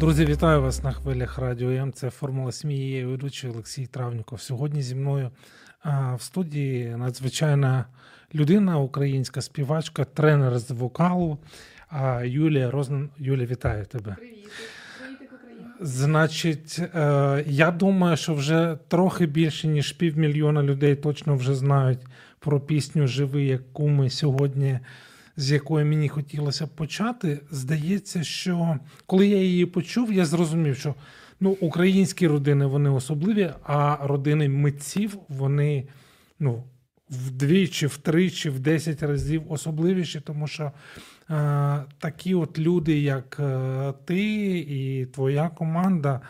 Друзі, вітаю вас на хвилях Радіо М. Це формула сім'ї. Я ведучий Олексій Травніков. Сьогодні зі мною в студії надзвичайна людина, українська співачка, тренер з вокалу. Юлія Рознан. Юлія, вітаю тебе. Привіт. Привіт, Значить, е, я думаю, що вже трохи більше ніж півмільйона людей точно вже знають про пісню Живи, яку ми сьогодні, з якої мені хотілося почати. Здається, що коли я її почув, я зрозумів, що ну, українські родини вони особливі, а родини митців вони ну, вдвічі, втричі, в десять разів особливіші, тому що е, такі от люди, як е, ти і твоя команда,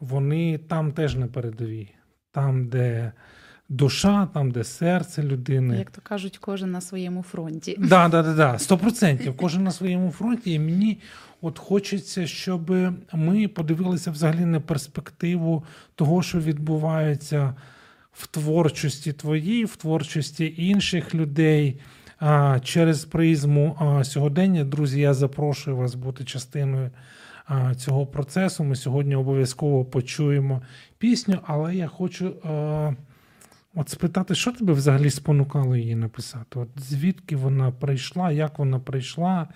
вони там теж не передові. Там, де душа, там, де серце людини. Як то кажуть, кожен на своєму фронті. Да, да, да, да, сто процентів. Кожен на своєму фронті. І мені от хочеться, щоб ми подивилися взагалі на перспективу того, що відбувається в творчості твоїй, в творчості інших людей. Через призму сьогодення, друзі, я запрошую вас бути частиною цього процесу. Ми сьогодні обов'язково почуємо пісню, але я хочу. От спитати, що тебе взагалі спонукало її написати? От звідки вона прийшла, як вона прийшла,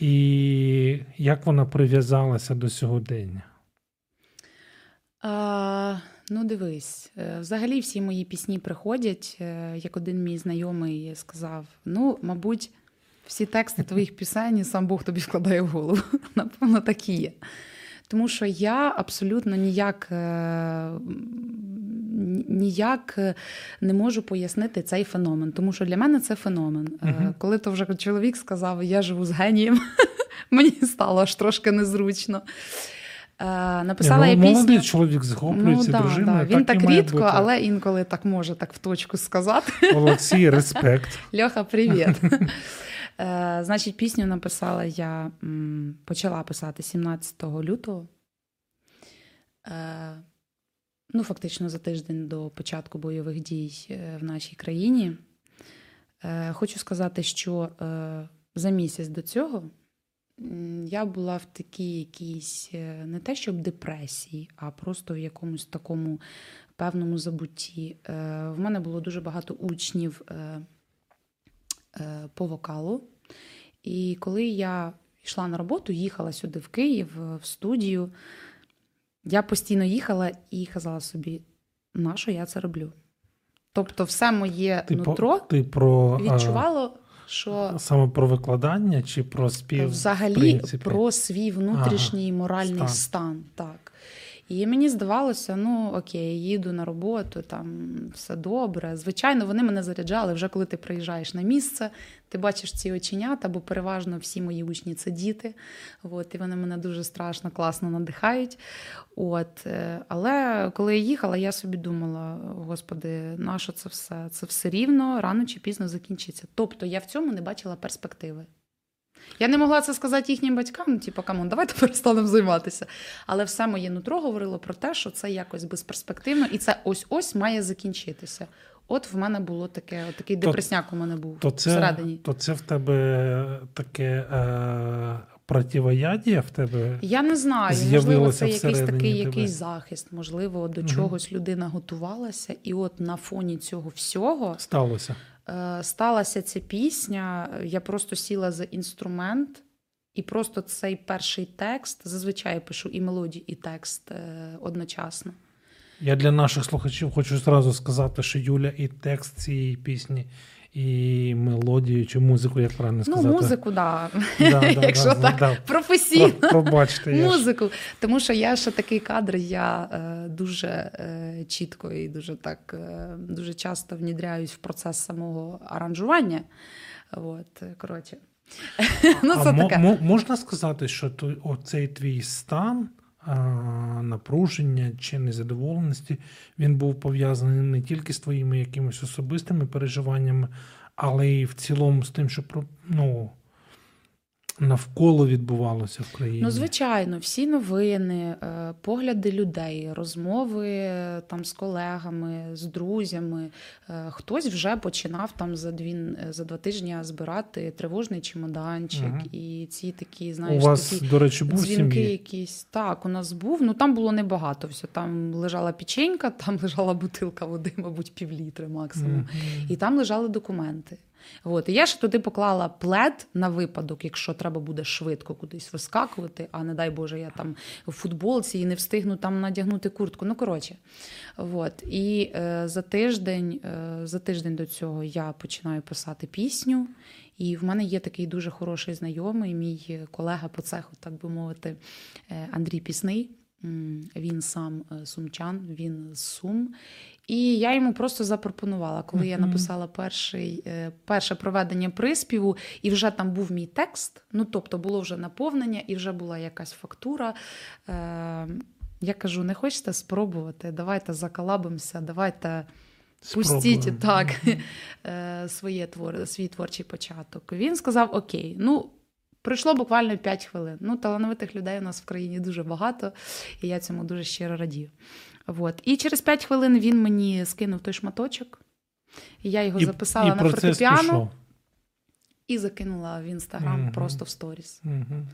і як вона прив'язалася до сьогодення? А, ну, дивись, е, взагалі всі мої пісні приходять, е, як один мій знайомий сказав: ну, мабуть, всі тексти твоїх пісень сам Бог тобі вкладає в голову. Напевно, так і є. Тому що я абсолютно ніяк е, ніяк не можу пояснити цей феномен. Тому що для мене це феномен. Uh-huh. Коли то вже чоловік сказав, я живу з генієм, мені стало аж трошки незручно. Написала я пісню. Молодий чоловік захоплюється ну, да, дружиною. Да. Він так, так рідко, бути. але інколи так може так в точку сказати. Олексій, респект. Льоха, привіт. Е, Значить, пісню написала я почала писати 17 лютого. Ну, фактично за тиждень до початку бойових дій е, в нашій країні. Е, Хочу сказати, що е, за місяць до цього я була в такій якійсь не те, щоб депресії, а просто в якомусь такому певному забутті. В мене було дуже багато учнів по вокалу. І коли я йшла на роботу, їхала сюди в Київ, в студію, я постійно їхала і казала собі, на що я це роблю? Тобто, все моє ти нутро по, ти про, відчувало, що саме про викладання чи про спів? Взагалі про свій внутрішній ага, моральний стан. стан. Так. І мені здавалося, ну окей, їду на роботу, там все добре. Звичайно, вони мене заряджали вже коли ти приїжджаєш на місце, ти бачиш ці оченята, бо переважно всі мої учні це діти. От, І вони мене дуже страшно, класно надихають. От, Але коли я їхала, я собі думала: господи, на що це все? Це все рівно, рано чи пізно закінчиться. Тобто я в цьому не бачила перспективи. Я не могла це сказати їхнім батькам, ну, типу, come on, давайте перестанемо займатися. Але все моє нутро говорило про те, що це якось безперспективно, і це ось-ось має закінчитися. От в мене було таке, от такий депресняк у мене був то це, всередині. То це в тебе таке е, противоядія в тебе? Я не знаю. Можливо, це якийсь такий якийсь захист. Можливо, до угу. чогось людина готувалася, і от на фоні цього всього сталося. Сталася ця пісня, я просто сіла за інструмент, і просто цей перший текст зазвичай я пишу і мелодію, і текст одночасно. Я для наших слухачів хочу зразу сказати, що Юля і текст цієї пісні, і мелодію чи музику, як правильно сказати. Ну, музику, да. да, да Якщо да, так да. професійно Про, пробачте, музику. Тому що я ще такий кадр, я е, дуже е, чітко і дуже так е, дуже часто внідряюсь в процес самого аранжування. От, коротше. ну, це а таке. мо- мо- можна сказати, що той, оцей твій стан напруження чи незадоволеності. Він був пов'язаний не тільки з твоїми якимись особистими переживаннями, але й в цілому з тим, що ну, навколо відбувалося в країні. Ну, звичайно, всі новини, е, погляди людей, розмови е, там з колегами, з друзями. Е, Хтось вже починав там за дві за два тижні збирати тривожний чемоданчик, Мгм. і ці такі, У знаєш, вас, такі до речі, був дзвінки сім'ї? якісь. Так, у нас був. Ну там було небагато. Все там лежала печенька, там лежала бутилка води, мабуть, півлітри максимум. Мгм. І там лежали документи. От. І я ще туди поклала плед на випадок, якщо треба буде швидко кудись вискакувати, а не дай Боже, я там в футболці і не встигну там надягнути куртку. Ну, коротше. От. І е, за тиждень, е, за тиждень до цього я починаю писати пісню. І в мене є такий дуже хороший знайомий, мій колега по цеху, так би мовити, е, Андрій Пісний. Він сам е, сумчан, він з Сум. І я йому просто запропонувала, коли я написала перший, е, перше проведення приспіву, і вже там був мій текст. Ну тобто було вже наповнення, і вже була якась фактура. Е, Я кажу: не хочете спробувати? Давайте закалабимося, давайте пустіть так е, своє твор, свій творчий початок. Він сказав: Окей, ну. Пройшло буквально 5 хвилин. Ну, талановитих людей у нас в країні дуже багато, і я цьому дуже щиро радію. От. І через 5 хвилин він мені скинув той шматочок. І я його І- записала і на фортепіано пішов. і закинула в інстаграм Мгм. просто в сторіс. Мгм.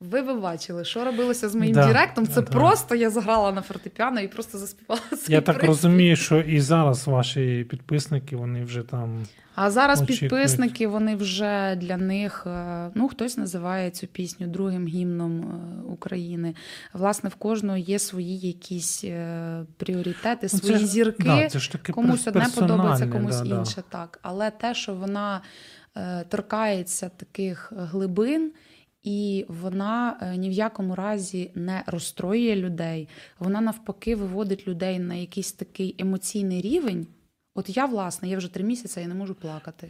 Ви би бачили, що робилося з моїм Да, директом. Це да. просто я заграла на фортепіано і просто заспівала свій Я так приспів. розумію, що і зараз ваші підписники, вони вже там. А зараз Очікують. підписники, вони вже для них, е, ну хтось називає цю пісню другим гімном е, України. Власне, в кожного є свої якісь е, пріоритети, Ну, свої це- зірки. Да, це ж таке комусь одне подобається, комусь да, да. інше. Так. Але те, що вона торкається таких глибин. І вона е, ні в якому разі не розстроює людей. Вона навпаки виводить людей на якийсь такий емоційний рівень. От я, власне, я вже три місяці я не можу плакати.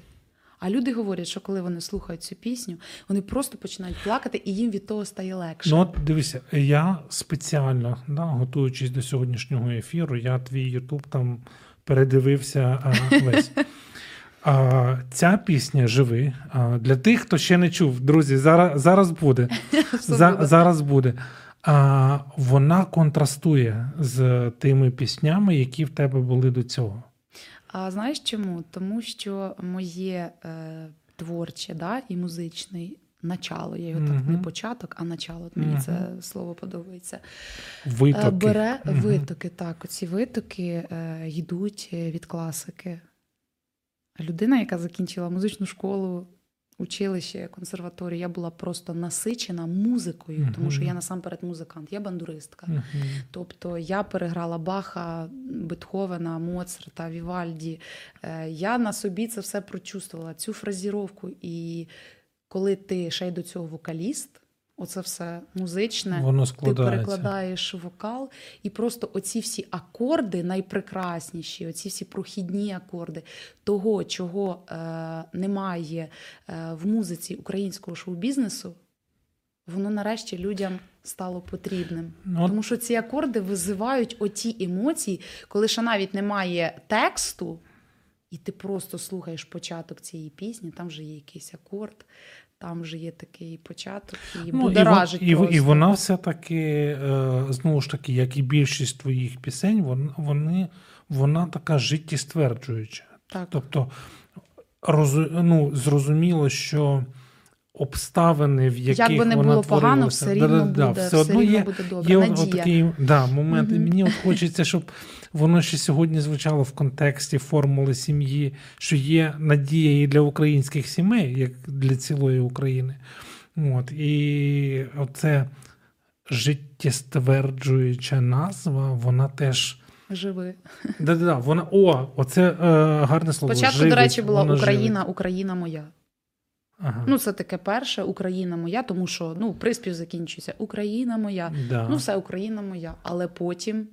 А люди говорять, що коли вони слухають цю пісню, вони просто починають плакати, і їм від того стає легше. Ну, от дивися, я спеціально, да, готуючись до сьогоднішнього ефіру, я твій Ютуб там передивився а, весь. А, ця пісня живи. А, для тих, хто ще не чув, друзі, зараз, зараз буде. За, зараз буде. А, вона контрастує з тими піснями, які в тебе були до цього. А знаєш чому? Тому що моє е, творче да, і музичний начало, я його так не початок, а начало. От мені Мгм. це слово подобається. Витоки. Е, Бере Мгм. витоки, так. Оці витоки е, йдуть від класики. Людина, яка закінчила музичну школу, училище, консерваторію, я була просто насичена музикою, тому що я насамперед музикант, я бандуристка. Мгм. Тобто я переграла Баха, Бетховена, Моцарта, Вівальді. Е, Я на собі це все прочувствувала, цю фразіровку. І коли ти ще й до цього вокаліст, оце все музичне, Воно ти перекладаєш вокал, і просто оці всі акорди найпрекрасніші, оці всі прохідні акорди того, чого е, немає е, в музиці українського шоу-бізнесу, воно нарешті людям стало потрібним. Ну, Тому що ці акорди визивають оті емоції, коли ще навіть немає тексту, і ти просто слухаєш початок цієї пісні, там вже є якийсь акорд, там вже є такий початок, і Ну, будоражить. і, і, і вона все-таки, е, знову ж таки, як і більшість твоїх пісень, вон- вони, вона така життєстверджуюча. Так. Тобто, розу, ну, зрозуміло, що обставини, в яких Як би не вона було погано, творилася, все рівно буде, все одно рівно є, буде добре. є Надія. от такий да, момент. І Мгм. мені от хочеться, щоб воно ще сьогодні звучало в контексті формули сім'ї, що є надія і для українських сімей, як для цілої України. От, і оце життєстверджуюча назва, вона теж. Живи. Да-да-да, вона, о, оце е, гарне слово. Спочатку, до речі, була вона Україна, живить. Україна моя. Ага. Ну, це таке перше Україна моя, тому що ну, приспів закінчується Україна моя. да. Ну, все Україна моя. Але потім,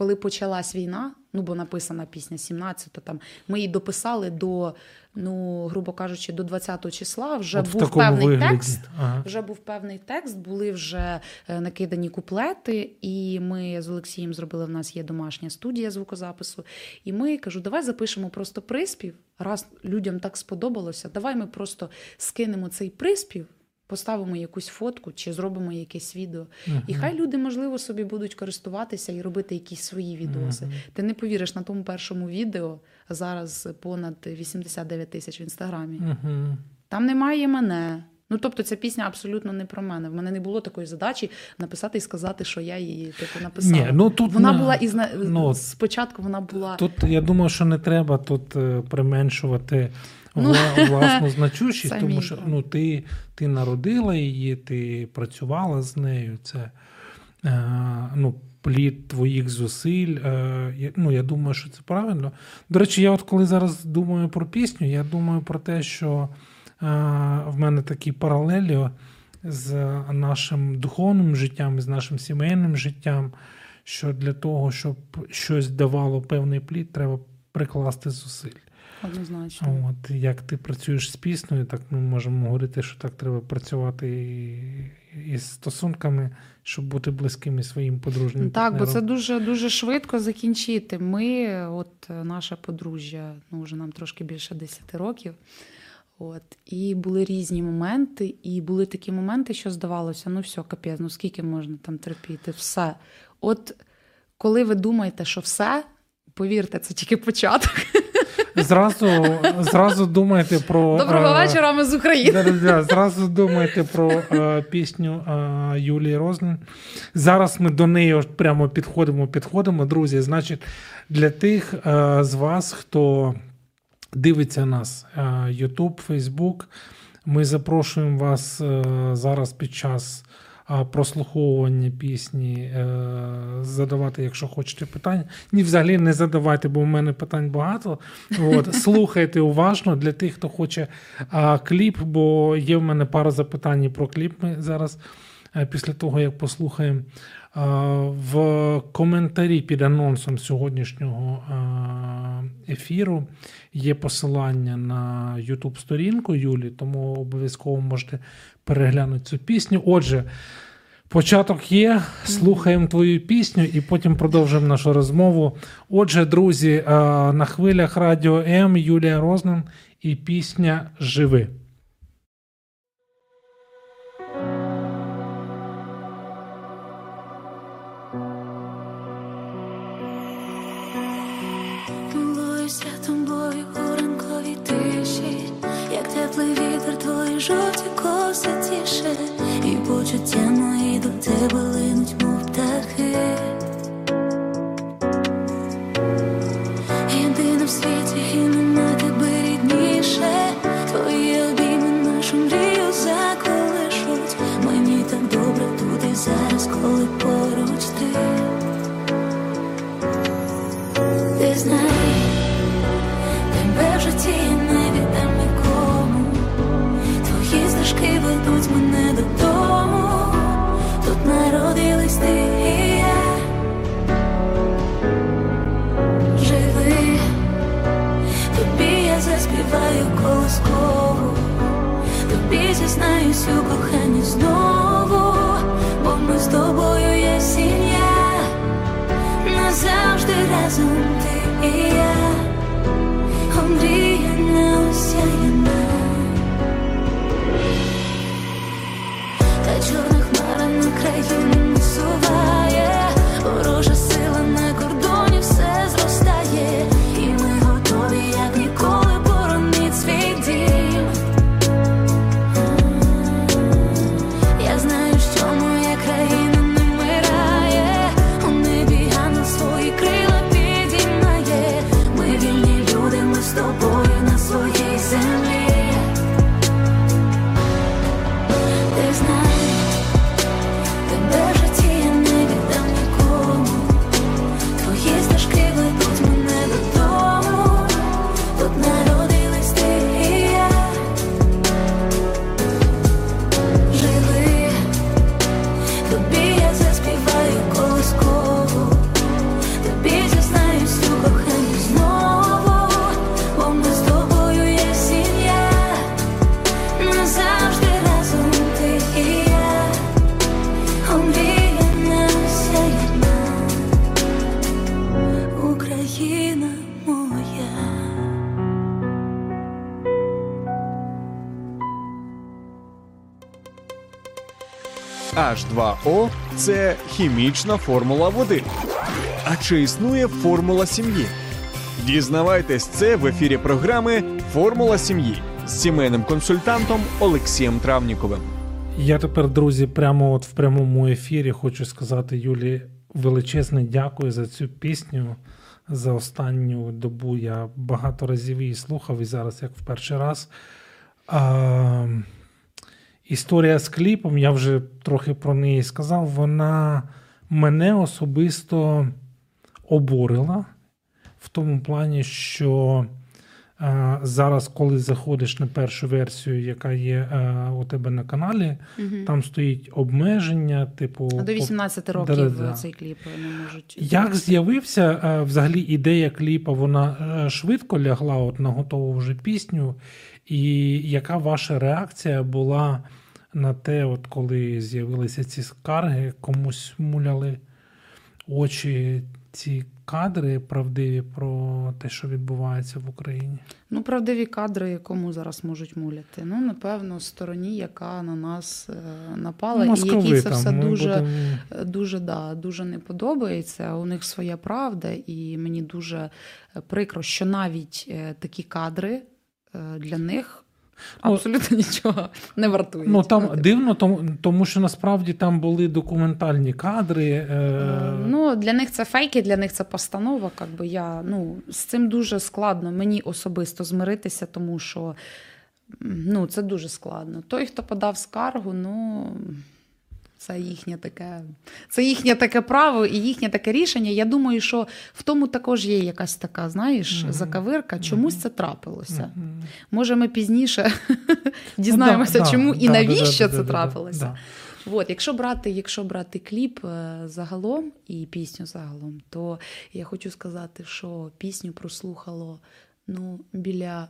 коли почалась війна, Ну, бо написана пісня 17, то там ми її дописали до, ну, грубо кажучи, до 20 числа. Вже От був певний вигляді. текст. Ага. Вже був певний текст, були вже е, накидані куплети, і ми з Олексієм зробили. В нас є домашня студія звукозапису. І ми кажу, давай запишемо просто приспів. Раз людям так сподобалося, давай ми просто скинемо цей приспів. Поставимо якусь фотку чи зробимо якесь відео. І хай люди, можливо, собі будуть користуватися і робити якісь свої відоси. Ти не повіриш на тому першому відео зараз понад 89 тисяч в інстаграмі. Мгм. Там немає мене. Ну тобто, ця пісня абсолютно не про мене. В мене не було такої задачі написати і сказати, що я її типу написала. Ні, ну, тут вона не- була із ну, спочатку. Вона була Тут я думаю, що не треба тут е, применшувати Ну, вла- власну значущість, самі, тому що ну, ти, ти народила її, ти працювала з нею. Це е, ну, плід твоїх зусиль. Е, ну, я думаю, що це правильно. До речі, я от коли зараз думаю про пісню, я думаю про те, що е, в мене такі паралелі з нашим духовним життям, з нашим сімейним життям. Що для того, щоб щось давало певний плід, треба прикласти зусиль. Однозначно. От як ти працюєш з піснею, так ми можемо говорити, що так треба працювати і, і стосунками, щоб бути близькими своїм подружнім. Так, бо це дуже дуже швидко закінчити. Ми, от наше подружжя, ну вже нам трошки більше 10 років. От, і були різні моменти, і були такі моменти, що здавалося, ну все, капець, ну скільки можна там терпіти, все. От коли ви думаєте, що все, повірте, це тільки початок. Зразу, зразу думайте про Доброго е, вечора, ми з України. Зразу думайте про е, пісню е, Юлії Рознен. Зараз ми до неї прямо підходимо, підходимо. Друзі, значить, для тих з вас, хто дивиться нас, YouTube, Facebook, ми запрошуємо вас зараз під час прослуховування пісні е, задавати, якщо хочете питання. Ні, взагалі не задавайте, бо в мене питань багато. От, слухайте уважно для тих, хто хоче кліп, бо є в мене пара запитань про кліп. Ми зараз е, після того, як послухаємо. В коментарі під анонсом сьогоднішнього ефіру є посилання на YouTube сторінку Юлі, тому обов'язково можете переглянути цю пісню. Отже, початок є. Слухаємо твою пісню і потім продовжимо нашу розмову. Отже, друзі, на хвилях радіо М Юлія Рознан і пісня Живи. Коханні знову, бо ми з тобою є сім'я. Назавжди разом ти і я, омріяна осяяна, та чорна хмара на країну насуває, H2O це хімічна формула води. А чи існує формула сім'ї? Дізнавайтесь це в ефірі програми Формула сім'ї з сімейним консультантом Олексієм Травніковим. Я тепер, друзі, прямо от в прямому ефірі хочу сказати Юлі величезне дякую за цю пісню. За останню добу я багато разів її слухав і зараз як в перший раз. А, історія з кліпом, я вже трохи про неї сказав, вона мене особисто обурила в тому плані, що е, зараз, коли заходиш на першу версію, яка є е, у тебе на каналі, Мгм. там стоїть обмеження, типу. До 18 років Да-да-да. цей кліп не можуть. Як з'явився е, взагалі ідея кліпа, вона е, швидко лягла от на готову вже пісню, і яка ваша реакція була на те, от коли з'явилися ці скарги, комусь муляли очі ці кадри правдиві про те, що відбувається в Україні? Ну, правдиві кадри, кому зараз можуть муляти? Ну, напевно, стороні, яка на нас е, напала, і Москви якій це все дуже, будемо- дуже, да, дуже не подобається. У них своя правда, і мені дуже е, прикро, що навіть е, такі кадри е, для них Ну, абсолютно нічого не вартує. Ну там типу, дивно, тому, тому що насправді там були документальні кадри. Е... Е, Ну, для них це фейки, для них це постанова. Как би я, ну, з цим дуже складно мені особисто змиритися, тому що ну, це дуже складно. Той, хто подав скаргу, ну. Це їхнє таке, це їхнє таке право і їхнє таке рішення. Я думаю, що в тому також є якась така, знаєш, Мгм. закавирка. Чомусь це трапилося. Мгм. Може, ми пізніше дізнаємося, Ну, да, чому да, і да, навіщо це трапилося. От, якщо брати, якщо брати кліп е, загалом і пісню загалом, то я хочу сказати, що пісню прослухало ну, біля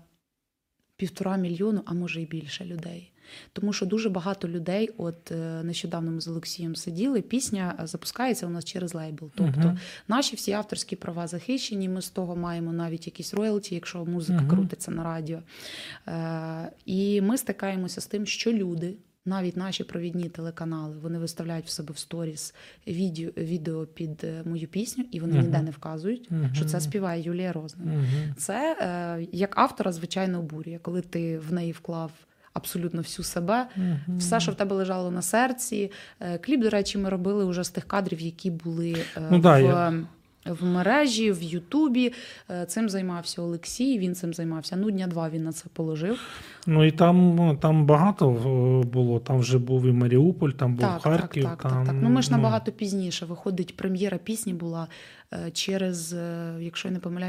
півтора мільйону, а може і більше людей. Тому що дуже багато людей, от е, нещодавно ми з Олексієм сиділи, пісня е, запускається у нас через лейбл. Тобто Мгм. наші всі авторські права захищені, ми з того маємо навіть якісь роялті, якщо музика Мгм. крутиться на радіо. Е, і ми стикаємося з тим, що люди, навіть наші провідні телеканали, вони виставляють в себе в сторіс відео, відео під е, мою пісню, і вони Мгм. ніде не вказують, Мгм. що це співає Юлія Розна. Мгм. Це е, як автора, звичайно, обурює, коли ти в неї вклав. Абсолютно всю себе, Мгм. все, що в тебе лежало на серці. Е, Кліп, до речі, ми робили вже з тих кадрів, які були е, Ну да, в, я- в мережі, в Ютубі. Е, Цим займався Олексій. Він цим займався. Ну, дня два він на це положив. Ну і там, ну, там багато було. Там вже був і Маріуполь, там був так, Харків. так, так, там, так, так. Ну ми ж набагато пізніше. Виходить, прем'єра пісні була через, якщо я не помиляюсь,